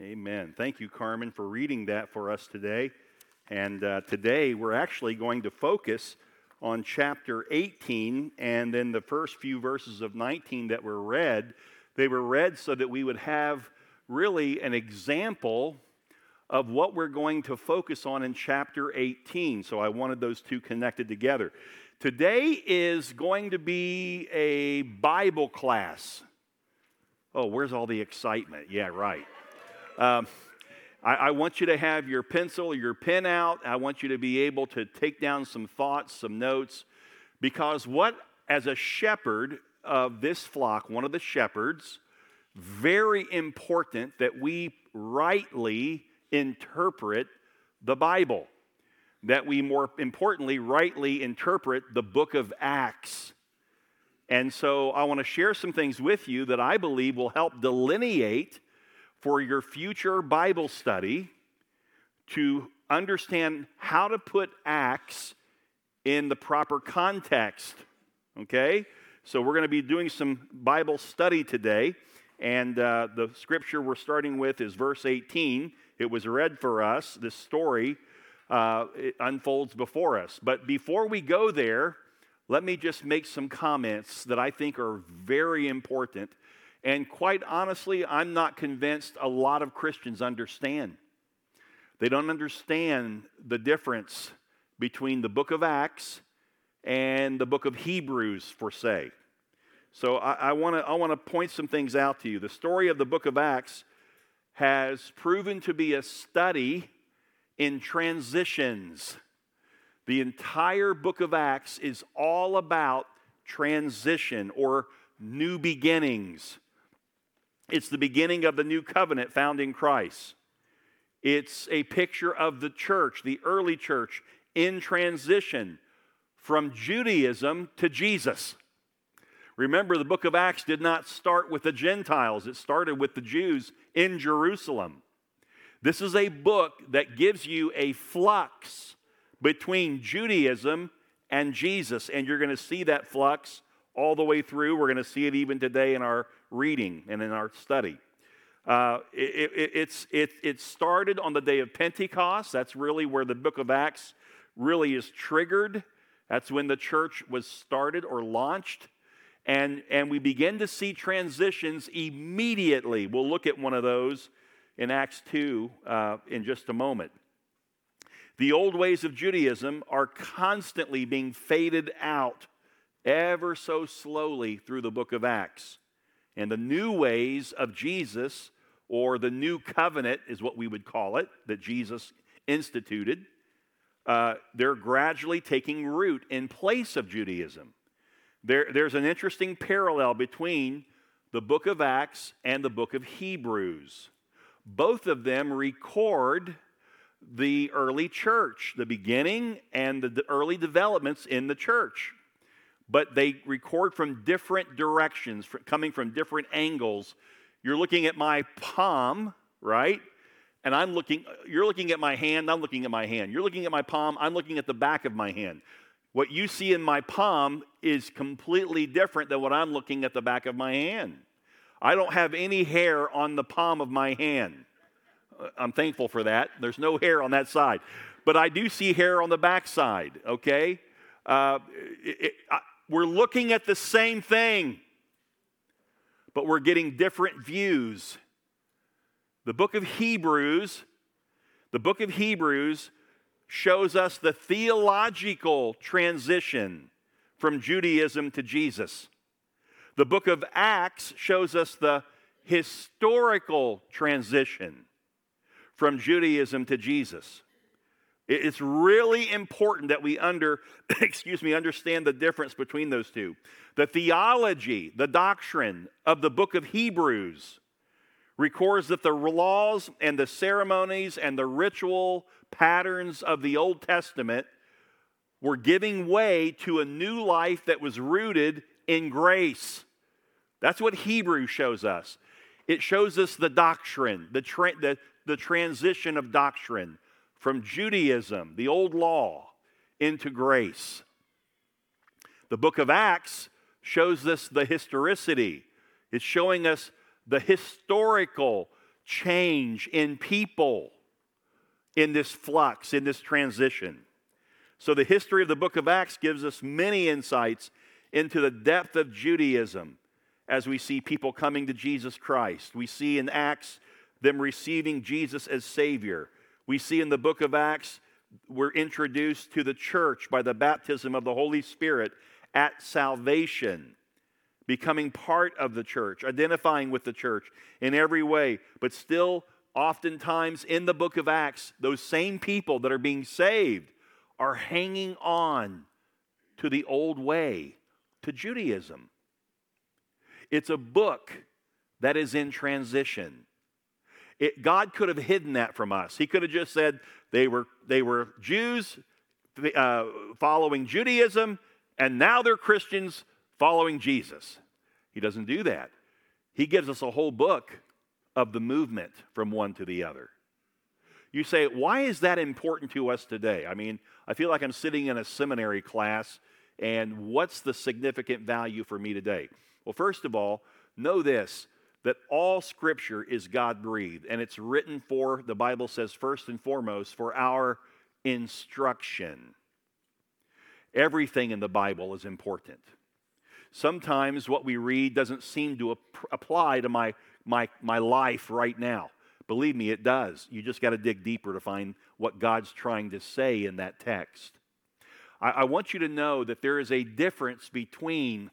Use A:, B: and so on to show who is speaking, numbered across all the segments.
A: Amen. Thank you, Carmen, for reading that for us today. And uh, today we're actually going to focus on chapter 18 and then the first few verses of 19 that were read. They were read so that we would have really an example of what we're going to focus on in chapter 18. So I wanted those two connected together. Today is going to be a Bible class. Oh, where's all the excitement? Yeah, right. Um, I, I, want you to have your pencil or your pen out. I want you to be able to take down some thoughts, some notes, because what, as a shepherd of this flock, one of the shepherds, very important that we rightly interpret the Bible, that we more importantly rightly interpret the book of Acts. And so I want to share some things with you that I believe will help delineate for your future Bible study to understand how to put Acts in the proper context. Okay? So we're going to be doing some Bible study today. And uh, the scripture we're starting with is verse 18. It was read for us. This story uh, unfolds before us. But before we go there, let me just make some comments that I think are very important and quite honestly, I'm not convinced a lot of Christians understand. They don't understand the difference between the book of Acts and the book of Hebrews, for say. So I, I want to point some things out to you. The story of the book of Acts has proven to be a study in transitions. The entire book of Acts is all about transition or new beginnings. It's the beginning of the new covenant found in Christ. It's a picture of the church, the early church, in transition from Judaism to Jesus. Remember, the book of Acts did not start with the Gentiles, it started with the Jews in Jerusalem. This is a book that gives you a flux between Judaism and Jesus, and you're going to see that flux all the way through. We're going to see it even today in our reading and in our study. Uh, it, it, it's, it, it started on the day of Pentecost. That's really where the book of Acts really is triggered. That's when the church was started or launched. And, and we begin to see transitions immediately. We'll look at one of those in Acts 2 uh, in just a moment. The old ways of Judaism are constantly being faded out ever so slowly through the book of Acts. And the new ways of Jesus, or the new covenant is what we would call it, that Jesus instituted, uh, they're gradually taking root in place of Judaism. There, there's an interesting parallel between the book of Acts and the book of Hebrews. Both of them record the early church, the beginning and the early developments in the church but they record from different directions, coming from different angles. You're looking at my palm, right? And I'm looking, you're looking at my hand, I'm looking at my hand. You're looking at my palm, I'm looking at the back of my hand. What you see in my palm is completely different than what I'm looking at the back of my hand. I don't have any hair on the palm of my hand. Uh, I'm thankful for that. There's no hair on that side. But I do see hair on the back side, okay? Uh, it, it, we're looking at the same thing, but we're getting different views. The book of Hebrews, the book of Hebrews shows us the theological transition from Judaism to Jesus. The book of Acts shows us the historical transition from Judaism to Jesus. It's really important that we under, excuse me, understand the difference between those two. The theology, the doctrine of the book of Hebrews records that the laws and the ceremonies and the ritual patterns of the Old Testament were giving way to a new life that was rooted in grace. That's what Hebrews shows us. It shows us the doctrine, the, tra- the, the transition of doctrine from Judaism, the old law, into grace. The book of Acts shows us the historicity, it's showing us the historical change in people in this flux, in this transition. So, the history of the book of Acts gives us many insights into the depth of Judaism as we see people coming to Jesus Christ. We see in Acts them receiving Jesus as Savior. We see in the book of Acts, we're introduced to the church by the baptism of the Holy Spirit at salvation, becoming part of the church, identifying with the church in every way, but still, oftentimes in the book of Acts, those same people that are being saved are hanging on to the old way, to Judaism. It's a book that is in transition. It, God could have hidden that from us. He could have just said they were, they were Jews uh, following Judaism, and now they're Christians following Jesus. He doesn't do that. He gives us a whole book of the movement from one to the other. You say, why is that important to us today? I mean, I feel like I'm sitting in a seminary class, and what's the significant value for me today? Well, first of all, know this that all scripture is God breathed, and it's written for, the Bible says, first and foremost, for our instruction. Everything in the Bible is important. Sometimes what we read doesn't seem to ap- apply to my, my, my life right now. Believe me, it does. You just got to dig deeper to find what God's trying to say in that text. I, I want you to know that there is a difference between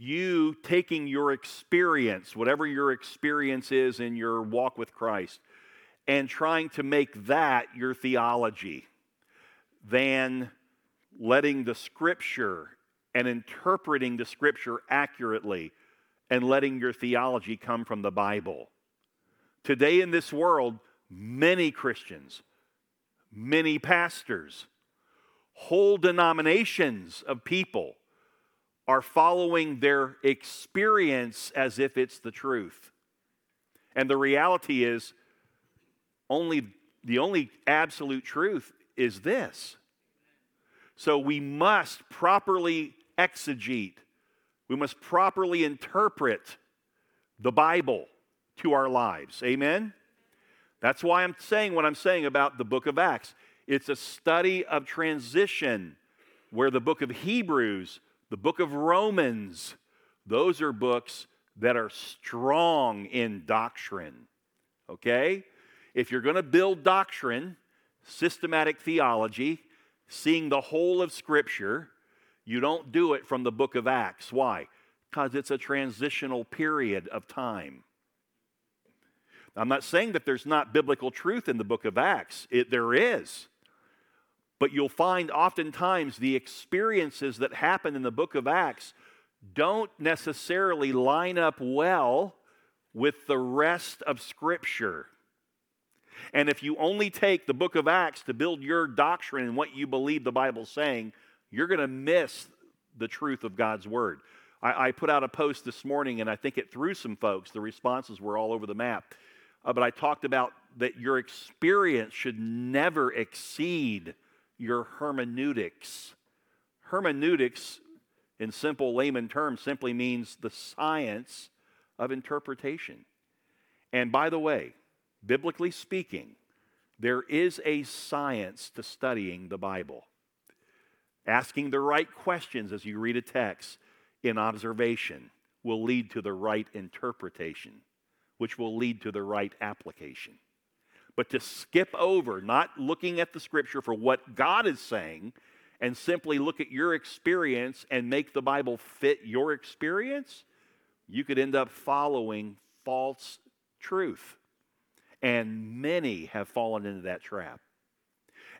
A: you taking your experience, whatever your experience is in your walk with Christ, and trying to make that your theology, than letting the scripture and interpreting the scripture accurately and letting your theology come from the Bible. Today in this world, many Christians, many pastors, whole denominations of people are following their experience as if it's the truth. And the reality is only the only absolute truth is this. So we must properly exegete. We must properly interpret the Bible to our lives. Amen. That's why I'm saying what I'm saying about the book of Acts. It's a study of transition where the book of Hebrews the book of Romans, those are books that are strong in doctrine. Okay? If you're going to build doctrine, systematic theology, seeing the whole of Scripture, you don't do it from the book of Acts. Why? Because it's a transitional period of time. I'm not saying that there's not biblical truth in the book of Acts, it, there is. But you'll find oftentimes the experiences that happen in the book of Acts don't necessarily line up well with the rest of Scripture. And if you only take the book of Acts to build your doctrine and what you believe the Bible's saying, you're going to miss the truth of God's Word. I, I, put out a post this morning and I think it threw some folks. The responses were all over the map. Uh, but I talked about that your experience should never exceed your hermeneutics. Hermeneutics, in simple layman terms, simply means the science of interpretation. And by the way, biblically speaking, there is a science to studying the Bible. Asking the right questions as you read a text in observation will lead to the right interpretation, which will lead to the right application. But to skip over, not looking at the scripture for what God is saying, and simply look at your experience and make the Bible fit your experience, you could end up following false truth. And many have fallen into that trap.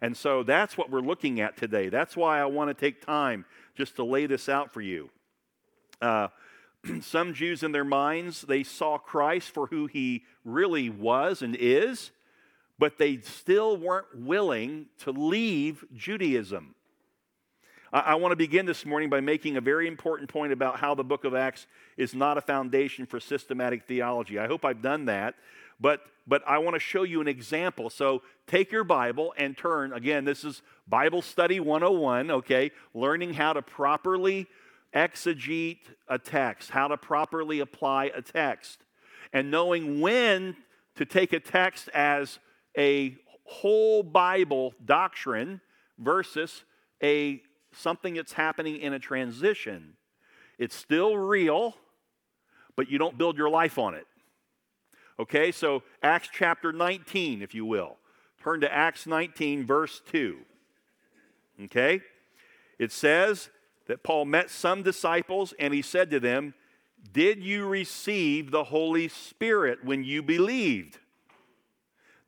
A: And so that's what we're looking at today. That's why I want to take time just to lay this out for you. Uh, some Jews in their minds, they saw Christ for who he really was and is, but they still weren't willing to leave Judaism. I, I want to begin this morning by making a very important point about how the book of Acts is not a foundation for systematic theology. I hope I've done that, but, but I want to show you an example. So take your Bible and turn. Again, this is Bible Study 101, okay? Learning how to properly exegete a text, how to properly apply a text. and knowing when to take a text as a whole Bible doctrine versus a something that's happening in a transition. It's still real, but you don't build your life on it. Okay, so Acts chapter 19, if you will. Turn to Acts 19, verse 2. Okay? It says that Paul met some disciples and he said to them, Did you receive the Holy Spirit when you believed?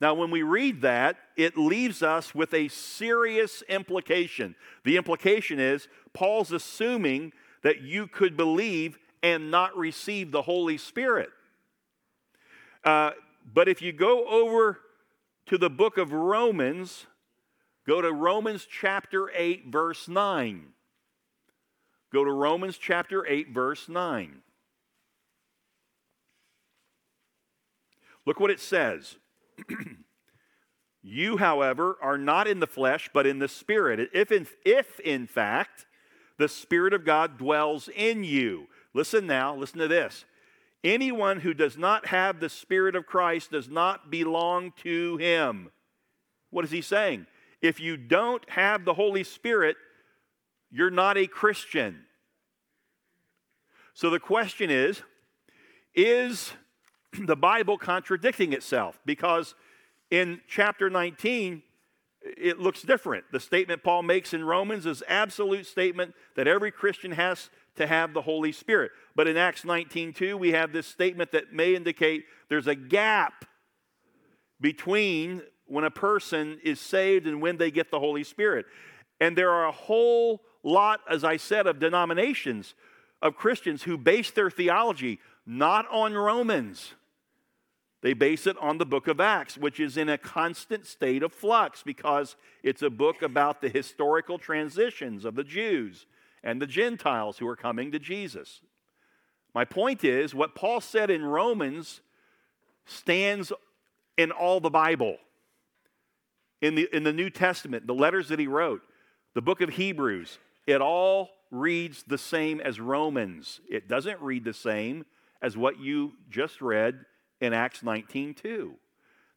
A: Now, when we read that, it leaves us with a serious implication. The implication is Paul's assuming that you could believe and not receive the Holy Spirit. Uh, but if you go over to the book of Romans, go to Romans chapter 8, verse 9. Go to Romans chapter 8, verse 9. Look what it says. you, however, are not in the flesh, but in the Spirit. If in, if, in fact, the Spirit of God dwells in you. Listen now, listen to this. Anyone who does not have the Spirit of Christ does not belong to him. What is he saying? If you don't have the Holy Spirit, you're not a Christian. So the question is Is the Bible contradicting itself? Because in chapter 19, it looks different. The statement Paul makes in Romans is absolute statement that every Christian has to have the Holy Spirit. But in Acts 19:2, we have this statement that may indicate there's a gap between when a person is saved and when they get the Holy Spirit. And there are a whole lot, as I said, of denominations of Christians who base their theology not on Romans they base it on the book of Acts, which is in a constant state of flux because it's a book about the historical transitions of the Jews and the Gentiles who are coming to Jesus. My point is, what Paul said in Romans stands in all the Bible. In the, in the New Testament, the letters that he wrote, the book of Hebrews, it all reads the same as Romans. It doesn't read the same as what you just read in Acts 19 2.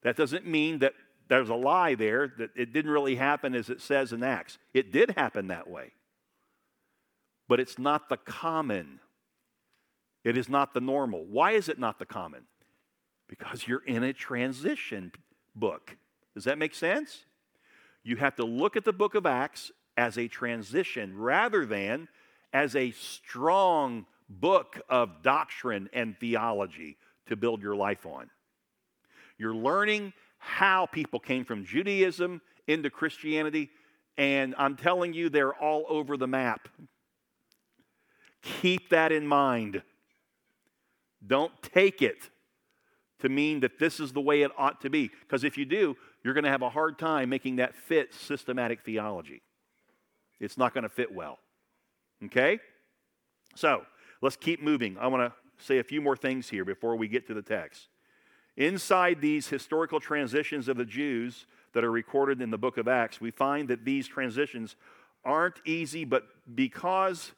A: That doesn't mean that there's a lie there, that it didn't really happen as it says in Acts. It did happen that way. But it's not the common. It is not the normal. Why is it not the common? Because you're in a transition book. Does that make sense? You have to look at the book of Acts as a transition rather than as a strong book of doctrine and theology to build your life on. You're learning how people came from Judaism into Christianity, and I'm telling you, they're all over the map. Keep that in mind. Don't take it to mean that this is the way it ought to be, because if you do, you're going to have a hard time making that fit systematic theology. It's not going to fit well. Okay? So, let's keep moving. I want to say a few more things here before we get to the text. Inside these historical transitions of the Jews that are recorded in the book of Acts, we find that these transitions aren't easy, but because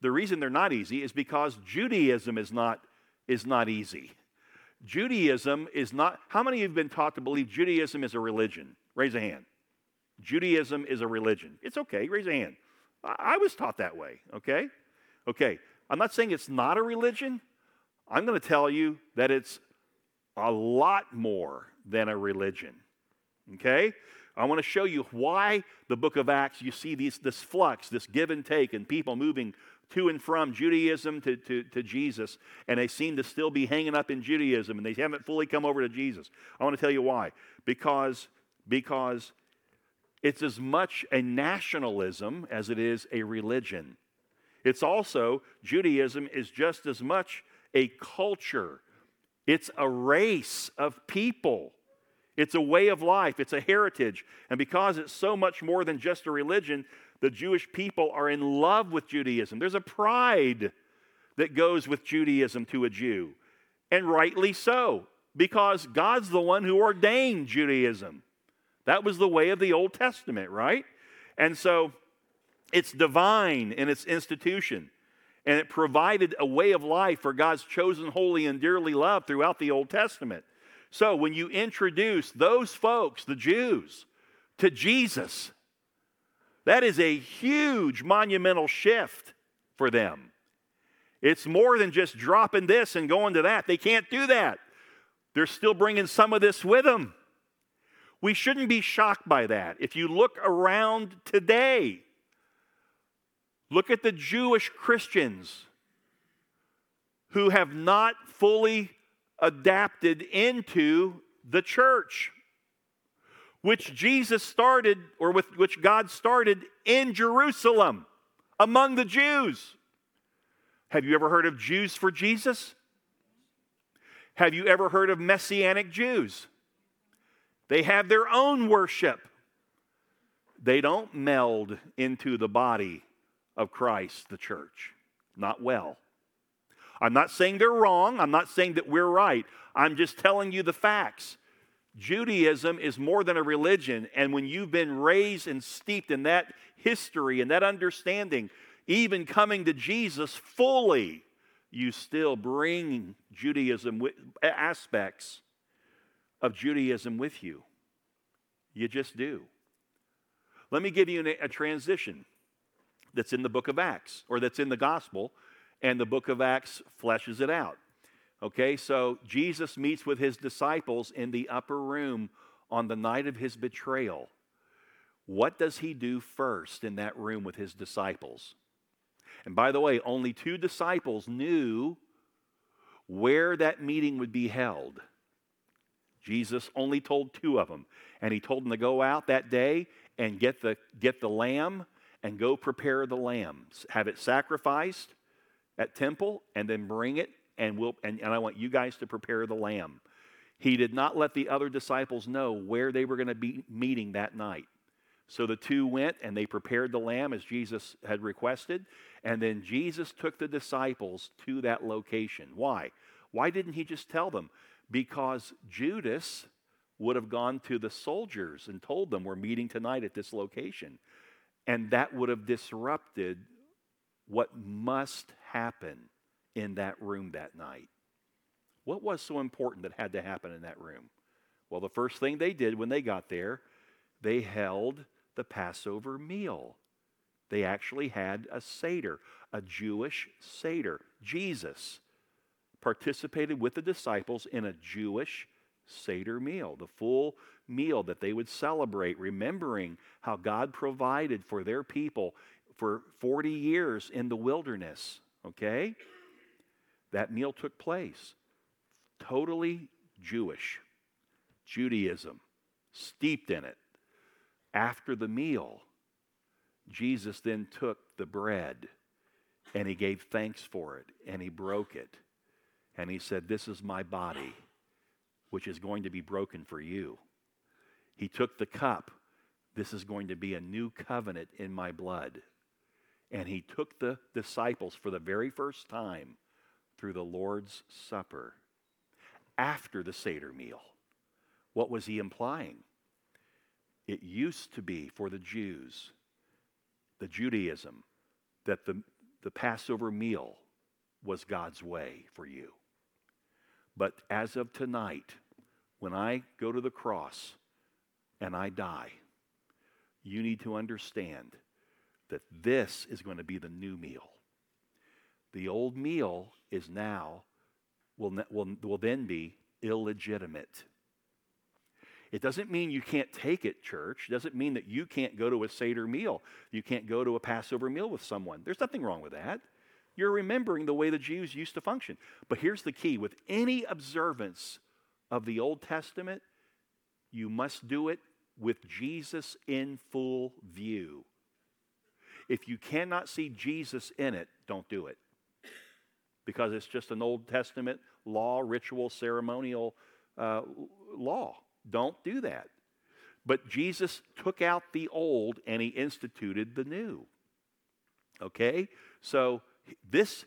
A: the reason they're not easy is because Judaism is not, is not easy. Judaism is not, how many of you have been taught to believe Judaism is a religion? Raise a hand. Judaism is a religion. It's okay, raise a hand. I, I was taught that way, okay? Okay, I'm not saying it's not a religion, I'm going to tell you that it's a lot more than a religion. Okay? I want to show you why the book of Acts, you see these, this flux, this give and take, and people moving to and from Judaism to, to, to Jesus, and they seem to still be hanging up in Judaism, and they haven't fully come over to Jesus. I want to tell you why. Because, because it's as much a nationalism as it is a religion. It's also, Judaism is just as much a culture, it's a race of people. It's a way of life, it's a heritage. And because it's so much more than just a religion, the Jewish people are in love with Judaism. There's a pride that goes with Judaism to a Jew, and rightly so, because God's the one who ordained Judaism. That was the way of the Old Testament, right? And so it's divine in its institution. And it provided a way of life for God's chosen, holy, and dearly loved throughout the Old Testament. So when you introduce those folks, the Jews, to Jesus, that is a huge monumental shift for them. It's more than just dropping this and going to that. They can't do that. They're still bringing some of this with them. We shouldn't be shocked by that. If you look around today, look at the Jewish Christians who have not fully adapted into the church, which Jesus started, or with which God started in Jerusalem among the Jews. Have you ever heard of Jews for Jesus? Have you ever heard of Messianic Jews? They have their own worship. They don't meld into the body of Christ, the church. Not well. I'm not saying they're wrong. I'm not saying that we're right. I'm just telling you the facts. Judaism is more than a religion, and when you've been raised and steeped in that history and that understanding, even coming to Jesus fully, you still bring Judaism with, aspects of Judaism with you. You just do. Let me give you a, a transition that's in the book of Acts or that's in the gospel, and the book of Acts fleshes it out. Okay, so Jesus meets with his disciples in the upper room on the night of his betrayal. What does he do first in that room with his disciples? And by the way, only two disciples knew where that meeting would be held. Jesus only told two of them. And he told them to go out that day and get the, get the lamb and go prepare the lambs, Have it sacrificed at temple and then bring it and we'll and, and I want you guys to prepare the lamb. He did not let the other disciples know where they were going to be meeting that night. So the two went and they prepared the lamb as Jesus had requested. And then Jesus took the disciples to that location. Why? Why didn't he just tell them? Because Judas would have gone to the soldiers and told them, We're meeting tonight at this location. And that would have disrupted what must happen in that room that night. What was so important that had to happen in that room? Well, the first thing they did when they got there, they held the Passover meal. They actually had a Seder, a Jewish Seder. Jesus participated with the disciples in a Jewish Seder meal, the full meal that they would celebrate, remembering how God provided for their people for 40 years in the wilderness. Okay? That meal took place. Totally Jewish. Judaism, steeped in it after the meal, Jesus then took the bread and he gave thanks for it and he broke it. And he said, This is my body, which is going to be broken for you. He took the cup. This is going to be a new covenant in my blood. And he took the disciples for the very first time through the Lord's Supper after the Seder meal. What was he implying? It used to be for the Jews, the Judaism, that the, the Passover meal was God's way for you. But as of tonight, when I go to the cross and I die, you need to understand that this is going to be the new meal. The old meal is now, will, will, will then be illegitimate. It doesn't mean you can't take it, church. It doesn't mean that you can't go to a Seder meal. You can't go to a Passover meal with someone. There's nothing wrong with that. You're remembering the way the Jews used to function. But here's the key with any observance of the Old Testament, you must do it with Jesus in full view. If you cannot see Jesus in it, don't do it. Because it's just an Old Testament law, ritual, ceremonial uh, law. Don't do that. But Jesus took out the old and he instituted the new. Okay? So, this,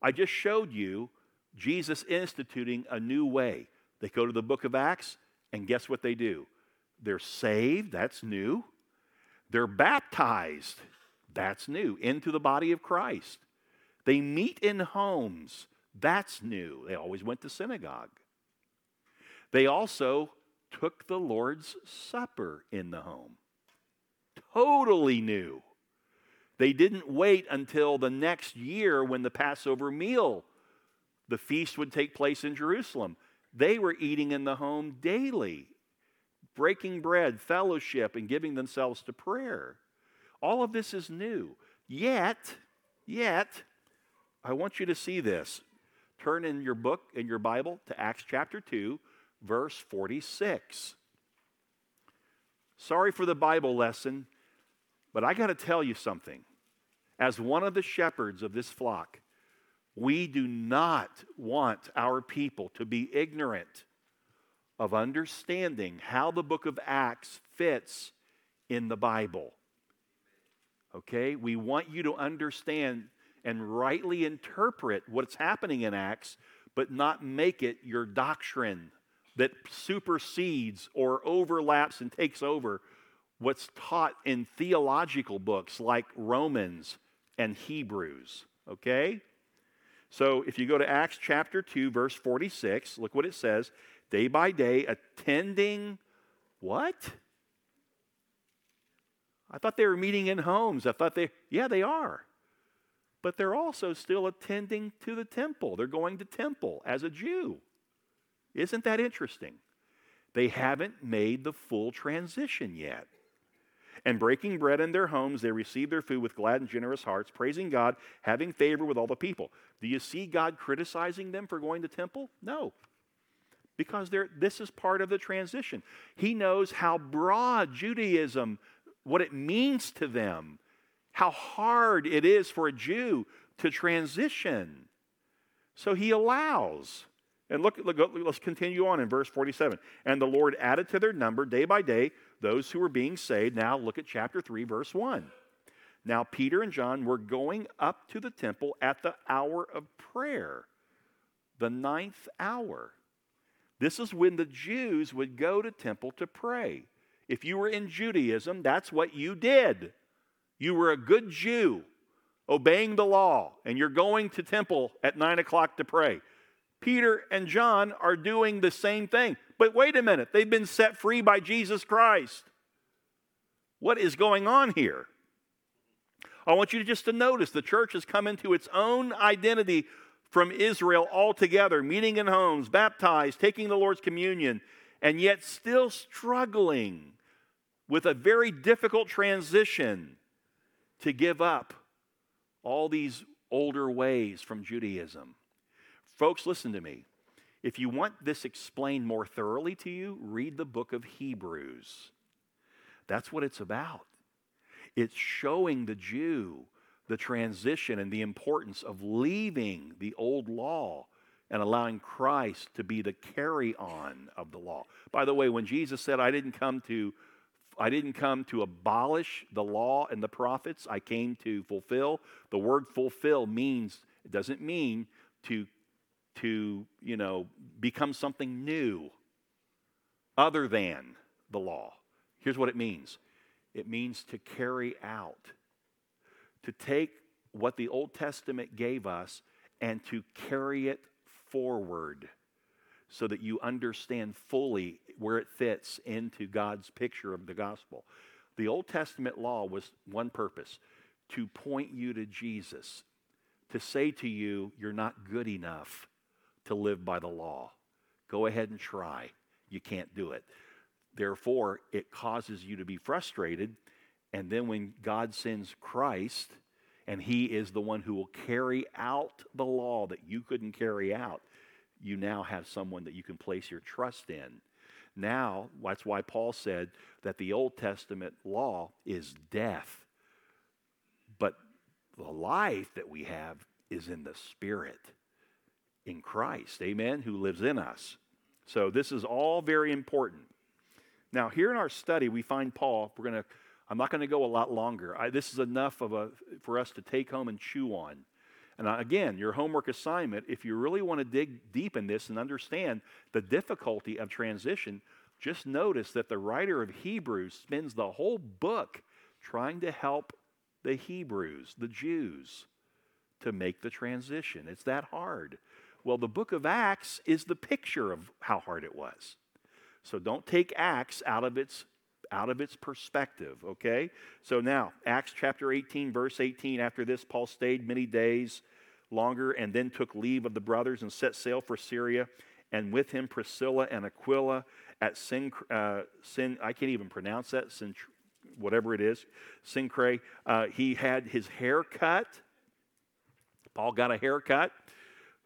A: I just showed you Jesus instituting a new way. They go to the book of Acts, and guess what they do? They're saved, that's new. They're baptized, that's new, into the body of Christ. They meet in homes. That's new. They always went to synagogue. They also took the Lord's Supper in the home. Totally new. They didn't wait until the next year when the Passover meal, the feast would take place in Jerusalem. They were eating in the home daily, breaking bread, fellowship, and giving themselves to prayer. All of this is new. Yet, yet, I want you to see this. Turn in your book, in your Bible, to Acts chapter 2, verse 46. Sorry for the Bible lesson, but I got to tell you something. As one of the shepherds of this flock, we do not want our people to be ignorant of understanding how the book of Acts fits in the Bible. Okay? We want you to understand and rightly interpret what's happening in Acts, but not make it your doctrine that supersedes or overlaps and takes over what's taught in theological books like Romans and Hebrews. Okay? So if you go to Acts chapter 2, verse 46, look what it says day by day, attending what? I thought they were meeting in homes. I thought they, yeah, they are. But they're also still attending to the temple. They're going to temple as a Jew. Isn't that interesting? They haven't made the full transition yet. And breaking bread in their homes, they received their food with glad and generous hearts, praising God, having favor with all the people. Do you see God criticizing them for going to temple? No. Because this is part of the transition. He knows how broad Judaism, what it means to them, how hard it is for a Jew to transition. So he allows. And look, look, let's continue on in verse 47. And the Lord added to their number day by day those who were being saved. Now look at chapter 3, verse 1. Now Peter and John were going up to the temple at the hour of prayer, the ninth hour. This is when the Jews would go to temple to pray. If you were in Judaism, that's what you did. You were a good Jew, obeying the law, and you're going to temple at 9 o'clock to pray. Peter and John are doing the same thing. But wait a minute, they've been set free by Jesus Christ. What is going on here? I want you just to notice the church has come into its own identity from Israel altogether, meeting in homes, baptized, taking the Lord's communion, and yet still struggling with a very difficult transition to give up all these older ways from Judaism. Folks, listen to me. If you want this explained more thoroughly to you, read the book of Hebrews. That's what it's about. It's showing the Jew the transition and the importance of leaving the old law and allowing Christ to be the carry on of the law. By the way, when Jesus said, I didn't come to I didn't come to abolish the law and the prophets. I came to fulfill. The word fulfill means, it doesn't mean to to, you know, become something new other than the law. Here's what it means it means to carry out, to take what the Old Testament gave us and to carry it forward so that you understand fully where it fits into God's picture of the gospel. The Old Testament law was one purpose to point you to Jesus, to say to you, you're not good enough to live by the law. Go ahead and try. You can't do it. Therefore, it causes you to be frustrated. And then when God sends Christ, and He is the one who will carry out the law that you couldn't carry out, you now have someone that you can place your trust in. Now, that's why Paul said that the Old Testament law is death. But the life that we have is in the Spirit in Christ, amen, who lives in us. So this is all very important. Now, here in our study, we find Paul. We're going to, I'm not going to go a lot longer. I, this is enough of a, for us to take home and chew on. And again, your homework assignment, if you really want to dig deep in this and understand the difficulty of transition, just notice that the writer of Hebrews spends the whole book trying to help the Hebrews, the Jews, to make the transition. It's that hard. Well, the book of Acts is the picture of how hard it was. So don't take Acts out of its out of its perspective, okay? So now, Acts chapter 18 verse 18 after this Paul stayed many days longer and then took leave of the brothers and set sail for Syria and with him Priscilla and Aquila at Sin, uh, Sin I can't even pronounce that, Sin, whatever it is, Cenchreae. Uh, he had his hair cut. Paul got a haircut.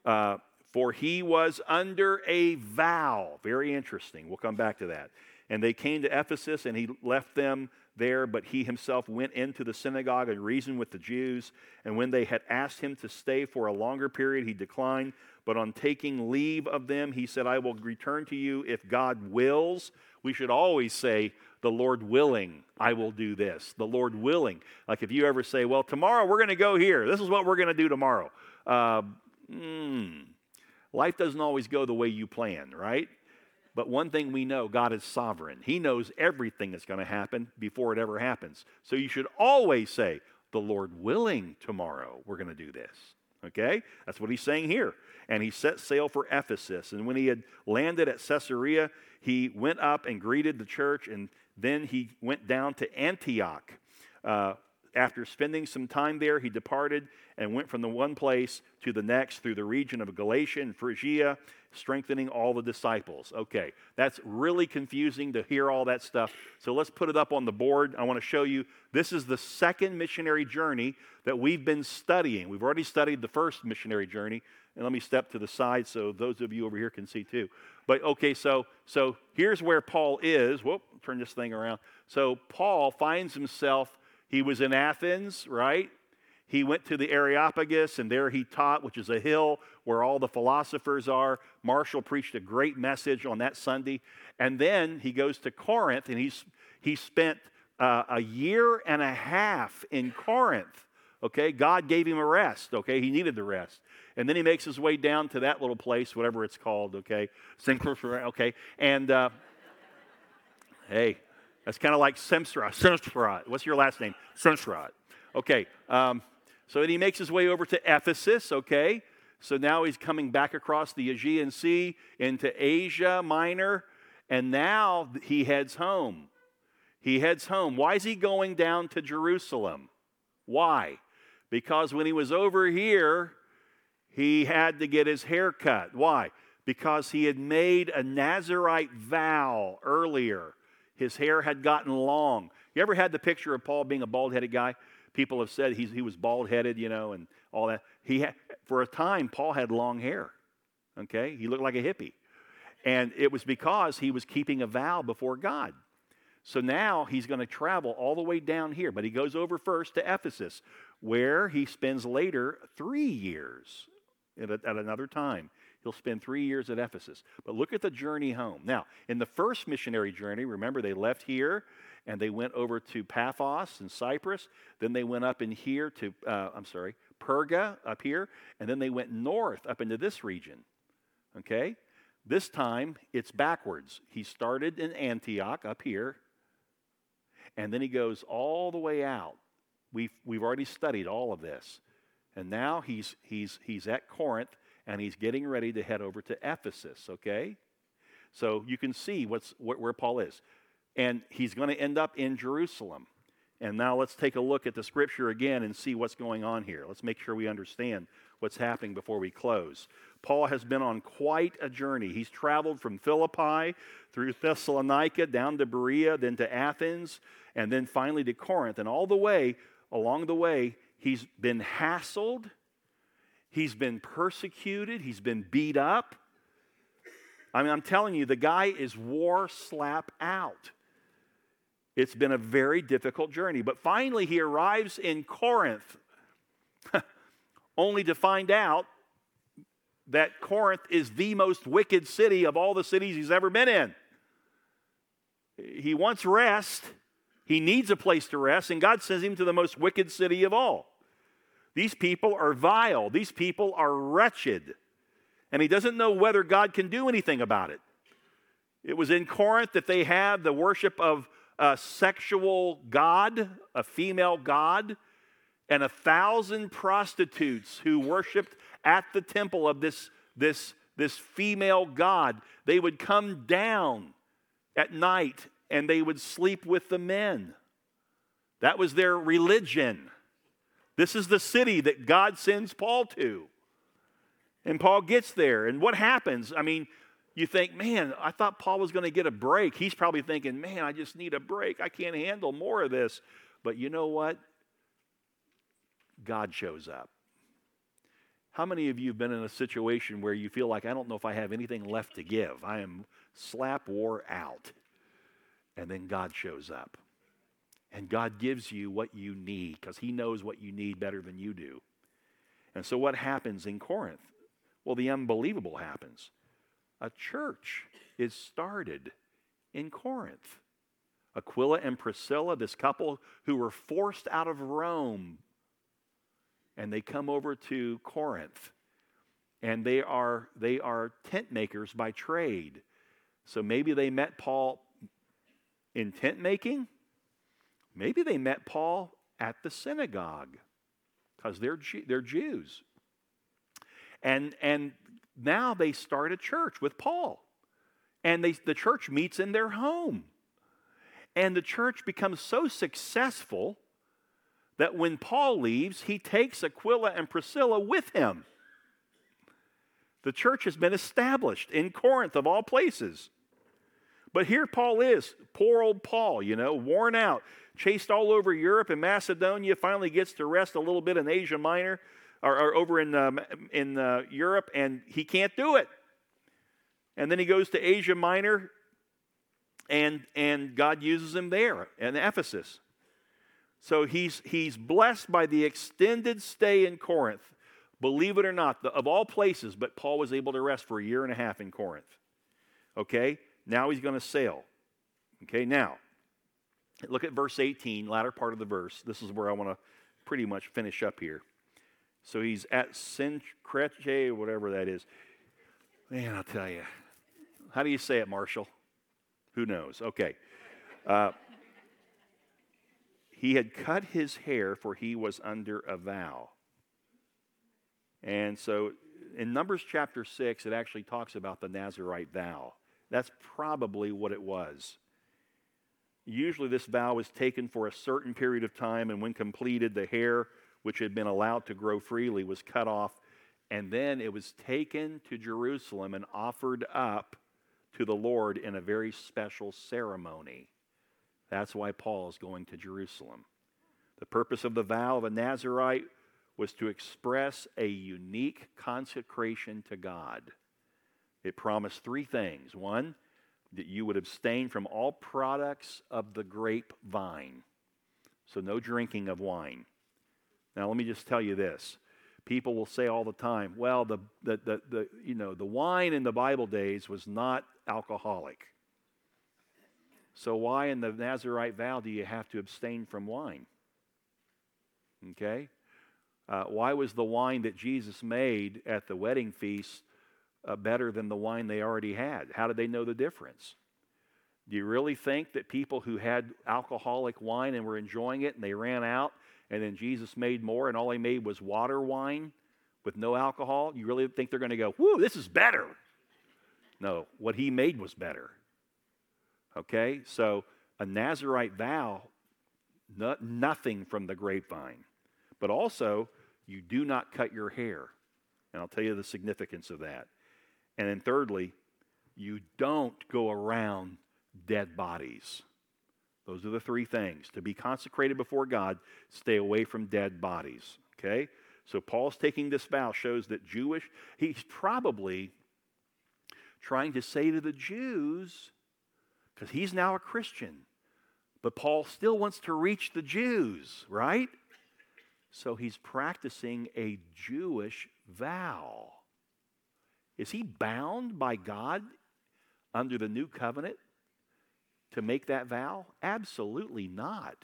A: Uh, for he was under a vow. Very interesting. We'll come back to that. And they came to Ephesus, and he left them there, but he himself went into the synagogue and reasoned with the Jews. And when they had asked him to stay for a longer period, he declined. But on taking leave of them, he said, I will return to you if God wills. We should always say, The Lord willing, I will do this. The Lord willing. Like if you ever say, Well, tomorrow we're going to go here. This is what we're going to do tomorrow. Uh, mm, life doesn't always go the way you plan, right? But one thing we know God is sovereign. He knows everything that's going to happen before it ever happens. So you should always say, The Lord willing, tomorrow we're going to do this. Okay? That's what he's saying here. And he set sail for Ephesus. And when he had landed at Caesarea, he went up and greeted the church. And then he went down to Antioch. Uh, after spending some time there, he departed and went from the one place to the next through the region of Galatia and Phrygia strengthening all the disciples. Okay, that's really confusing to hear all that stuff. So let's put it up on the board. I want to show you this is the second missionary journey that we've been studying. We've already studied the first missionary journey. And let me step to the side so those of you over here can see too. But okay, so so here's where Paul is. Whoop, turn this thing around. So Paul finds himself, he was in Athens, right? He went to the Areopagus, and there he taught, which is a hill where all the philosophers are. Marshall preached a great message on that Sunday. And then he goes to Corinth, and he's, he spent uh, a year and a half in Corinth. Okay, God gave him a rest. Okay, he needed the rest. And then he makes his way down to that little place, whatever it's called. Okay, okay, and uh, hey, that's kind of like Semsrot. Semsrot. What's your last name? Semsrot. Okay. Um, so then he makes his way over to Ephesus, okay? So now he's coming back across the Aegean Sea into Asia Minor, and now he heads home. He heads home. Why is he going down to Jerusalem? Why? Because when he was over here, he had to get his hair cut. Why? Because he had made a Nazarite vow earlier. His hair had gotten long. You ever had the picture of Paul being a bald headed guy? People have said he was bald headed, you know, and all that. He had, for a time, Paul had long hair. Okay, he looked like a hippie, and it was because he was keeping a vow before God. So now he's going to travel all the way down here, but he goes over first to Ephesus, where he spends later three years at, another time. He'll spend three years at Ephesus. But look at the journey home. Now, in the first missionary journey, remember they left here and they went over to Paphos in Cyprus. Then they went up in here to, uh, I'm sorry, Perga up here. And then they went north up into this region. Okay? This time it's backwards. He started in Antioch up here. And then he goes all the way out. We've, we've already studied all of this. And now he's, he's, he's at Corinth and he's getting ready to head over to Ephesus, okay? So you can see what's, where Paul is and he's going to end up in Jerusalem. And now let's take a look at the scripture again and see what's going on here. Let's make sure we understand what's happening before we close. Paul has been on quite a journey. He's traveled from Philippi through Thessalonica down to Berea, then to Athens, and then finally to Corinth. And all the way, along the way, he's been hassled, he's been persecuted, he's been beat up. I mean, I'm telling you, the guy is war slap out. It's been a very difficult journey. But finally, he arrives in Corinth, only to find out that Corinth is the most wicked city of all the cities he's ever been in. He wants rest, he needs a place to rest, and God sends him to the most wicked city of all. These people are vile, these people are wretched, and he doesn't know whether God can do anything about it. It was in Corinth that they had the worship of a sexual god, a female god. and a thousand prostitutes who worshiped at the temple of this, this, this female god. They would come down at night and they would sleep with the men. That was their religion. This is the city that God sends Paul to. And Paul gets there. And what happens? I mean, you think, man, I thought Paul was going to get a break. He's probably thinking, man, I just need a break. I can't handle more of this. But you know what? God shows up. How many of you have been in a situation where you feel like, I don't know if I have anything left to give? I am slap wore out. And then God shows up. And God gives you what you need because He knows what you need better than you do. And so, what happens in Corinth? Well, the unbelievable happens. A church is started in Corinth. Aquila and Priscilla, this couple who were forced out of Rome, and they come over to Corinth. And they are, they are tent makers by trade. So maybe they met Paul in tent making. Maybe they met Paul at the synagogue because they're, they're Jews. And, and now they start a church with Paul. And they, the church meets in their home. And the church becomes so successful that when Paul leaves, he takes Aquila and Priscilla with him. The church has been established in Corinth, of all places. But here Paul is, poor old Paul, you know, worn out, chased all over Europe and Macedonia, finally gets to rest a little bit in Asia Minor or, or over in, um, in uh, Europe, and he can't do it. And then he goes to Asia Minor, and, and God uses him there in Ephesus. So he's, he's blessed by the extended stay in Corinth. Believe it or not, the, of all places, but Paul was able to rest for a year and a half in Corinth. Okay, now he's going to sail. Okay, now, look at verse 18, latter part of the verse. This is where I want to pretty much finish up here. So he's at Cenchreae, whatever that is. Man, I'll tell you. How do you say it, Marshall? Who knows? Okay. Uh, he had cut his hair, for he was under a vow. And so in Numbers chapter 6, it actually talks about the Nazarite vow. That's probably what it was. Usually, this vow was taken for a certain period of time, and when completed, the hair which had been allowed to grow freely, was cut off, and then it was taken to Jerusalem and offered up to the Lord in a very special ceremony. That's why Paul is going to Jerusalem. The purpose of the vow of a Nazarite was to express a unique consecration to God. It promised three things. One, that you would abstain from all products of the grapevine, so no drinking of wine. Now, let me just tell you this. People will say all the time, well, the, the, the, the, you know, the wine in the Bible days was not alcoholic. So, why in the Nazarite vow do you have to abstain from wine? Okay? Uh, why was the wine that Jesus made at the wedding feast uh, better than the wine they already had? How did they know the difference? Do you really think that people who had alcoholic wine and were enjoying it and they ran out and then Jesus made more, and all he made was water wine with no alcohol, you really think they're going to go, whoo, this is better? No, what he made was better. Okay, so a Nazarite vow, no, nothing from the grapevine. But also, you do not cut your hair. And I'll tell you the significance of that. And then, thirdly, you don't go around dead bodies. Those are the three things. To be consecrated before God, stay away from dead bodies. Okay? So Paul's taking this vow shows that Jewish, he's probably trying to say to the Jews, because he's now a Christian, but Paul still wants to reach the Jews, right? So he's practicing a Jewish vow. Is he bound by God under the new covenant to make that vow? Absolutely not.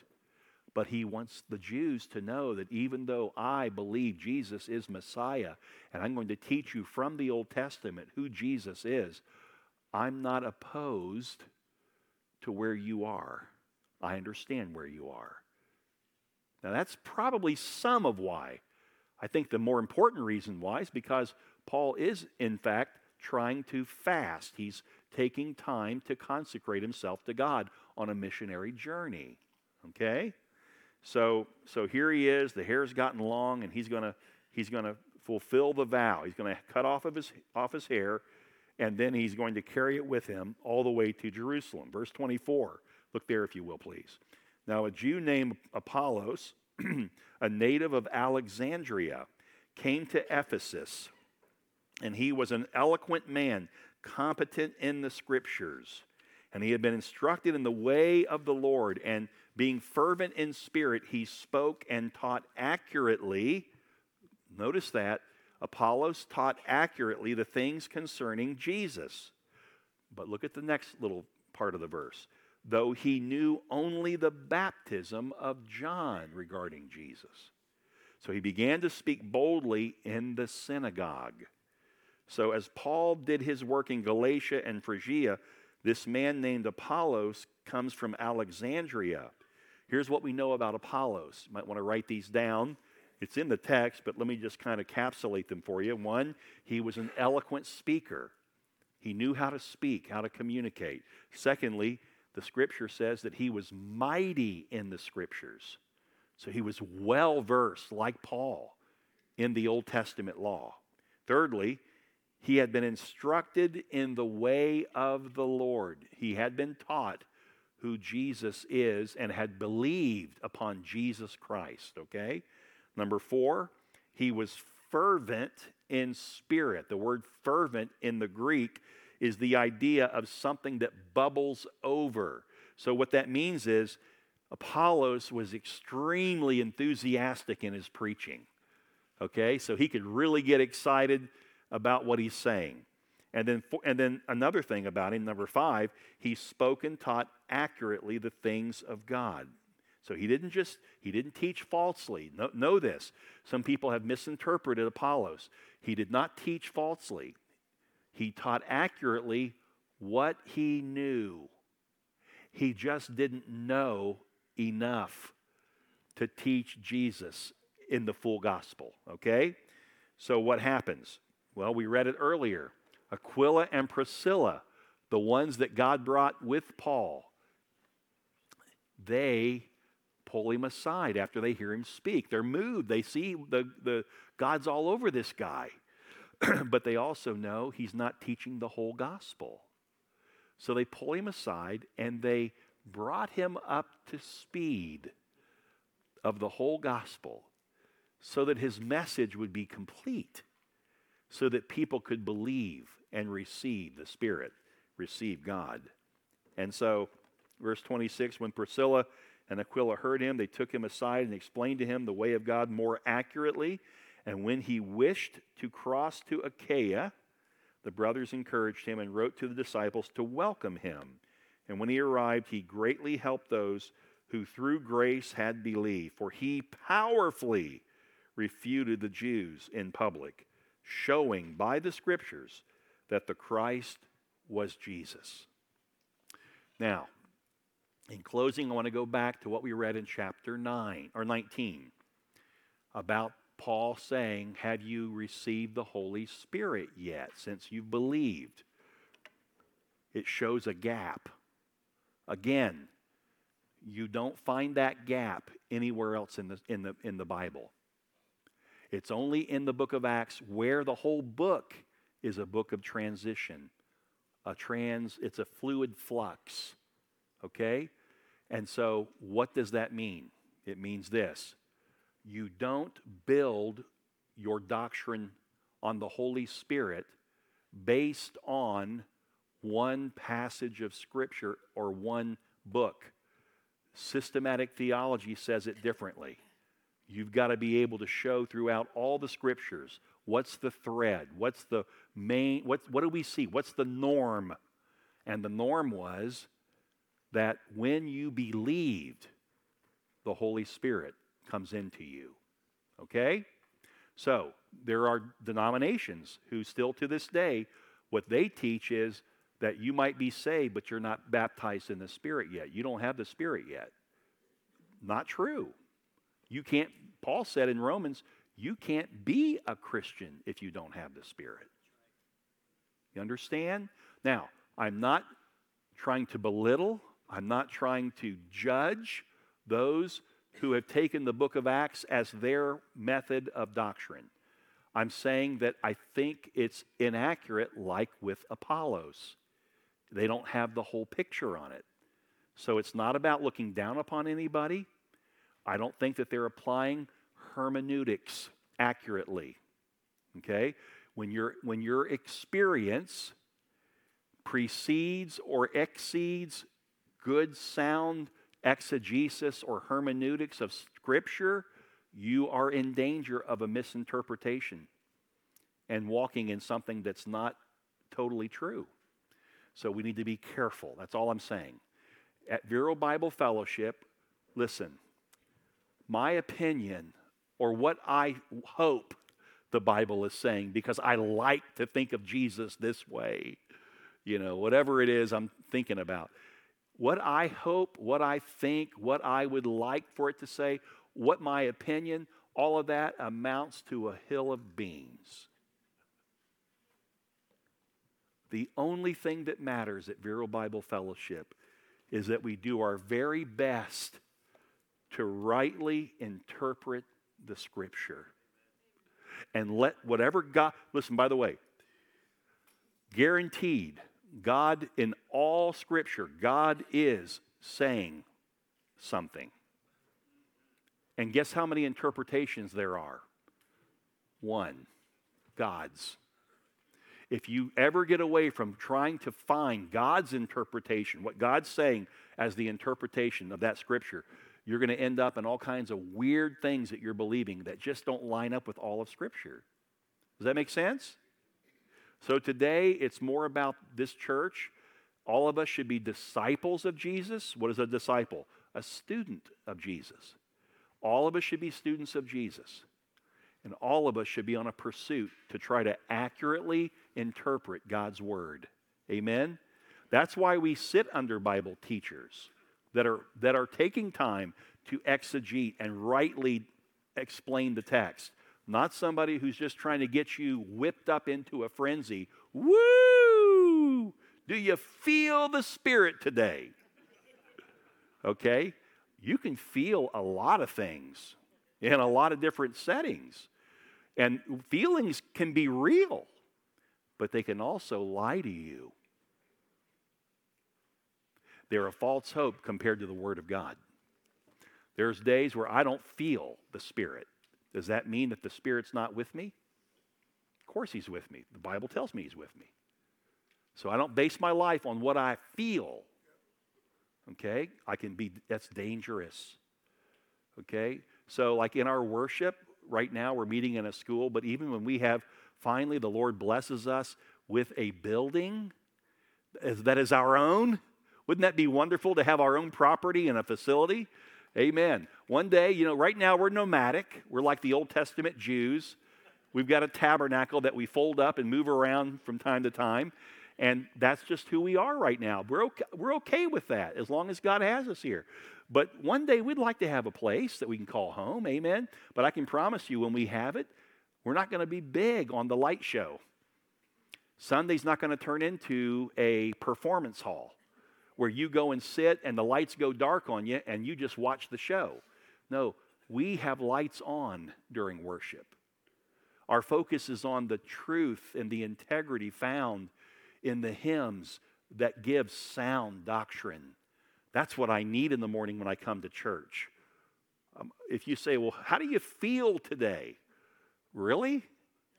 A: But he wants the Jews to know that even though I believe Jesus is Messiah, and I'm going to teach you from the Old Testament who Jesus is, I'm not opposed to where you are. I understand where you are. Now, that's probably some of why. I think the more important reason why is because Paul is, in fact, trying to fast. He's taking time to consecrate himself to God on a missionary journey. Okay? So, so here he is. The hair's gotten long, and he's to he's to fulfill the vow. He's to cut off of his off his hair, and then he's going to carry it with him all the way to Jerusalem. Verse 24. Look there, if you will, please. Now, a Jew named Apollos, a native of Alexandria, came to Ephesus, and he was an eloquent man, competent in the scriptures. And he had been instructed in the way of the Lord, and being fervent in spirit, he spoke and taught accurately. Notice that. Apollos taught accurately the things concerning Jesus. But look at the next little part of the verse though he knew only the baptism of John regarding Jesus. So he began to speak boldly in the synagogue. So, as Paul did his work in Galatia and Phrygia, this man named Apollos comes from Alexandria. Here's what we know about Apollos. You might want to write these down. It's in the text, but let me just kind of capsulate them for you. One, he was an eloquent speaker. He knew how to speak, how to communicate. Secondly, the scripture says that he was mighty in the scriptures. So he was well versed, like Paul, in the Old Testament law. Thirdly, he had been instructed in the way of the Lord. He had been taught who Jesus is and had believed upon Jesus Christ, okay? Number four, he was fervent in spirit. The word fervent in the Greek is the idea of something that bubbles over. So, what that means is Apollos was extremely enthusiastic in his preaching. Okay, so he could really get excited about what he's saying. And then, and then another thing about him, number five, he spoke and taught accurately the things of God. So he didn't just, he didn't teach falsely. Know, know this. Some people have misinterpreted Apollos. He did not teach falsely. He taught accurately what he knew. He just didn't know enough to teach Jesus in the full gospel, okay? So what happens? Well, we read it earlier. Aquila and Priscilla, the ones that God brought with Paul, they pull him aside after they hear him speak. They're moved. They see the, the God's all over this guy. but they also know he's not teaching the whole gospel. So they pull him aside and they brought him up to speed of the whole gospel so that his message would be complete, so that people could believe and receive the Spirit, receive God. And so, verse 26 when Priscilla and Aquila heard him, they took him aside and explained to him the way of God more accurately. And when he wished to cross to Achaia, the brothers encouraged him and wrote to the disciples to welcome him. And when he arrived, he greatly helped those who through grace had believed, for he powerfully refuted the Jews in public, showing by the scriptures that the Christ was Jesus. Now, in closing, I want to go back to what we read in chapter 9 or 19 about Paul saying, Have you received the Holy Spirit yet since you've believed? It shows a gap. Again, you don't find that gap anywhere else in the, in the, in the Bible. It's only in the book of Acts where the whole book is a book of transition. A trans, it's a fluid flux. Okay? And so, what does that mean? It means this you don't build your doctrine on the Holy Spirit based on one passage of Scripture or one book. Systematic theology says it differently. You've got to be able to show throughout all the Scriptures what's the thread, what's the main, what, what do we see, what's the norm. And the norm was that when you believed, the Holy Spirit comes into you. Okay? So, there are denominations who still to this day, what they teach is that you might be saved, but you're not baptized in the Spirit yet. You don't have the Spirit yet. Not true. You can't, Paul said in Romans, you can't be a Christian if you don't have the Spirit. You understand? Now, I'm not trying to belittle, I'm not trying to judge those who have taken the book of Acts as their method of doctrine. I'm saying that I think it's inaccurate, like with Apollos. They don't have the whole picture on it. So it's not about looking down upon anybody. I don't think that they're applying hermeneutics accurately. Okay? When, your when your experience precedes or exceeds good, sound exegesis or hermeneutics of Scripture, you are in danger of a misinterpretation and walking in something that's not totally true. So we need to be careful. That's all I'm saying. At Vero Bible Fellowship, listen, my opinion or what I hope the Bible is saying, because I like to think of Jesus this way, you know, whatever it is I'm thinking about. What I hope, what I think, what I would like for it to say, what my opinion, all of that amounts to a hill of beans. The only thing that matters at Vero Bible Fellowship is that we do our very best to rightly interpret the Scripture. And let whatever God, listen, by the way, guaranteed, God in all Scripture, God is saying something. And guess how many interpretations there are? One God's. If you ever get away from trying to find God's interpretation, what God's saying as the interpretation of that scripture, you're going to end up in all kinds of weird things that you're believing that just don't line up with all of Scripture. Does that make sense? So today, it's more about this church. All of us should be disciples of Jesus. What is a disciple? A student of Jesus. All of us should be students of Jesus. And all of us should be on a pursuit to try to accurately interpret God's Word. Amen? That's why we sit under Bible teachers that are, that are taking time to exegete and rightly explain the text. Not somebody who's just trying to get you whipped up into a frenzy. Woo! Do you feel the Spirit today? Okay? You can feel a lot of things in a lot of different settings. And feelings can be real, but they can also lie to you. They're a false hope compared to the Word of God. There's days where I don't feel the Spirit. Does that mean that the Spirit's not with me? Of course, He's with me. The Bible tells me He's with me. So I don't base my life on what I feel. Okay? I can be, that's dangerous. Okay? So, like in our worship, right now we're meeting in a school, but even when we have finally the Lord blesses us with a building that is our own, wouldn't that be wonderful to have our own property and a facility? Amen. One day, you know, right now we're nomadic. We're like the Old Testament Jews. We've got a tabernacle that we fold up and move around from time to time. And that's just who we are right now. We're okay, we're okay with that as long as God has us here. But one day we'd like to have a place that we can call home. Amen. But I can promise you when we have it, we're not going to be big on the light show. Sunday's not going to turn into a performance hall where you go and sit and the lights go dark on you and you just watch the show. No, we have lights on during worship. Our focus is on the truth and the integrity found in the hymns that give sound doctrine. That's what I need in the morning when I come to church. Um, if you say, Well, how do you feel today? Really?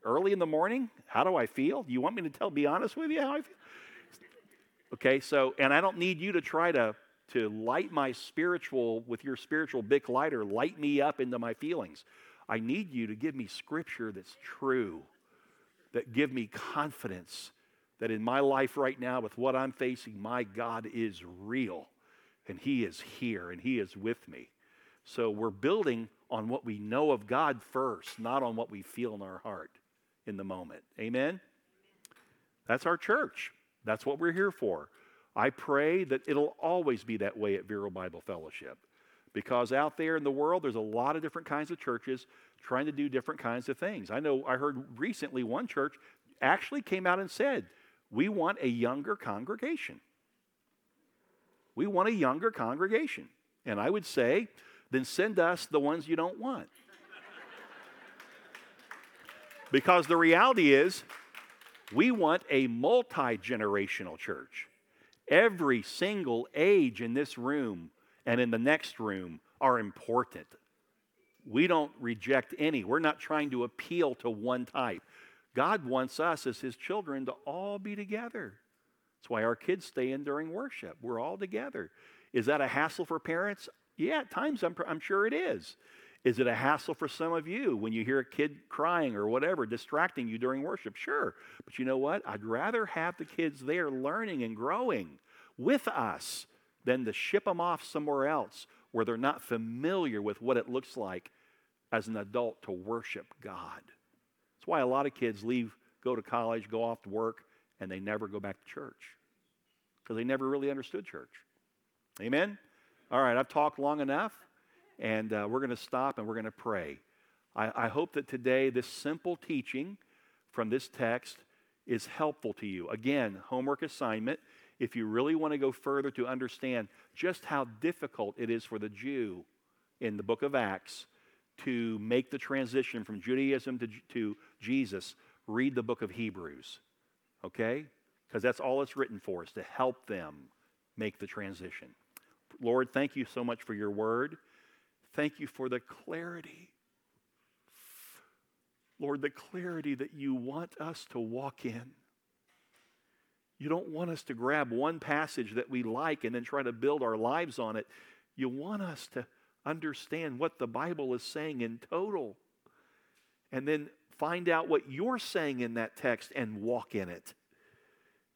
A: Early in the morning? How do I feel? Do you want me to tell, be honest with you how I feel? Okay, so, and I don't need you to try to, to light my spiritual, with your spiritual Bic lighter, light me up into my feelings. I need you to give me scripture that's true, that give me confidence that in my life right now, with what I'm facing, my God is real and He is here and He is with me. So we're building on what we know of God first, not on what we feel in our heart in the moment. Amen? That's our church. That's what we're here for. I pray that it'll always be that way at Vero Bible Fellowship. Because out there in the world, there's a lot of different kinds of churches trying to do different kinds of things. I know I heard recently one church actually came out and said, We want a younger congregation. We want a younger congregation. And I would say, then send us the ones you don't want. because the reality is, we want a multi generational church. Every single age in this room and in the next room are important. We don't reject any. We're not trying to appeal to one type. God wants us as His children to all be together. That's why our kids stay in during worship. We're all together. Is that a hassle for parents? Yeah, at times I'm, I'm sure it is. Is it a hassle for some of you when you hear a kid crying or whatever, distracting you during worship? Sure. But you know what? I'd rather have the kids there learning and growing with us than to ship them off somewhere else where they're not familiar with what it looks like as an adult to worship God. That's why a lot of kids leave, go to college, go off to work, and they never go back to church because they never really understood church. Amen? All right, I've talked long enough. And uh, we're going to stop and we're going to pray. I, I hope that today this simple teaching from this text is helpful to you. Again, homework assignment. If you really want to go further to understand just how difficult it is for the Jew in the book of Acts to make the transition from Judaism to, to Jesus, read the book of Hebrews. Okay? Because that's all it's written for, is to help them make the transition. Lord, thank you so much for your word. Thank you for the clarity. Lord, the clarity that you want us to walk in. You don't want us to grab one passage that we like and then try to build our lives on it. You want us to understand what the Bible is saying in total and then find out what you're saying in that text and walk in it.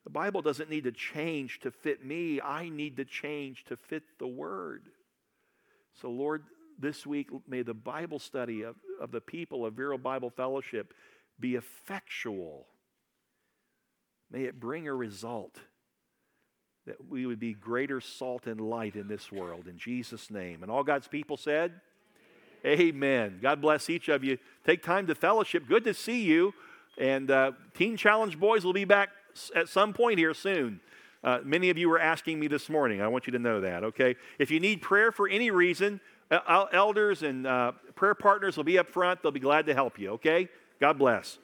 A: The Bible doesn't need to change to fit me, I need to change to fit the Word. So, Lord, this week, may the Bible study of, of the people of Vero Bible Fellowship be effectual. May it bring a result that we would be greater salt and light in this world. In Jesus' name. And all God's people said, Amen. Amen. God bless each of you. Take time to fellowship. Good to see you. And uh, Teen Challenge Boys will be back at some point here soon. Uh, many of you were asking me this morning. I want you to know that, okay? If you need prayer for any reason, elders and uh, prayer partners will be up front. They'll be glad to help you, okay? God bless.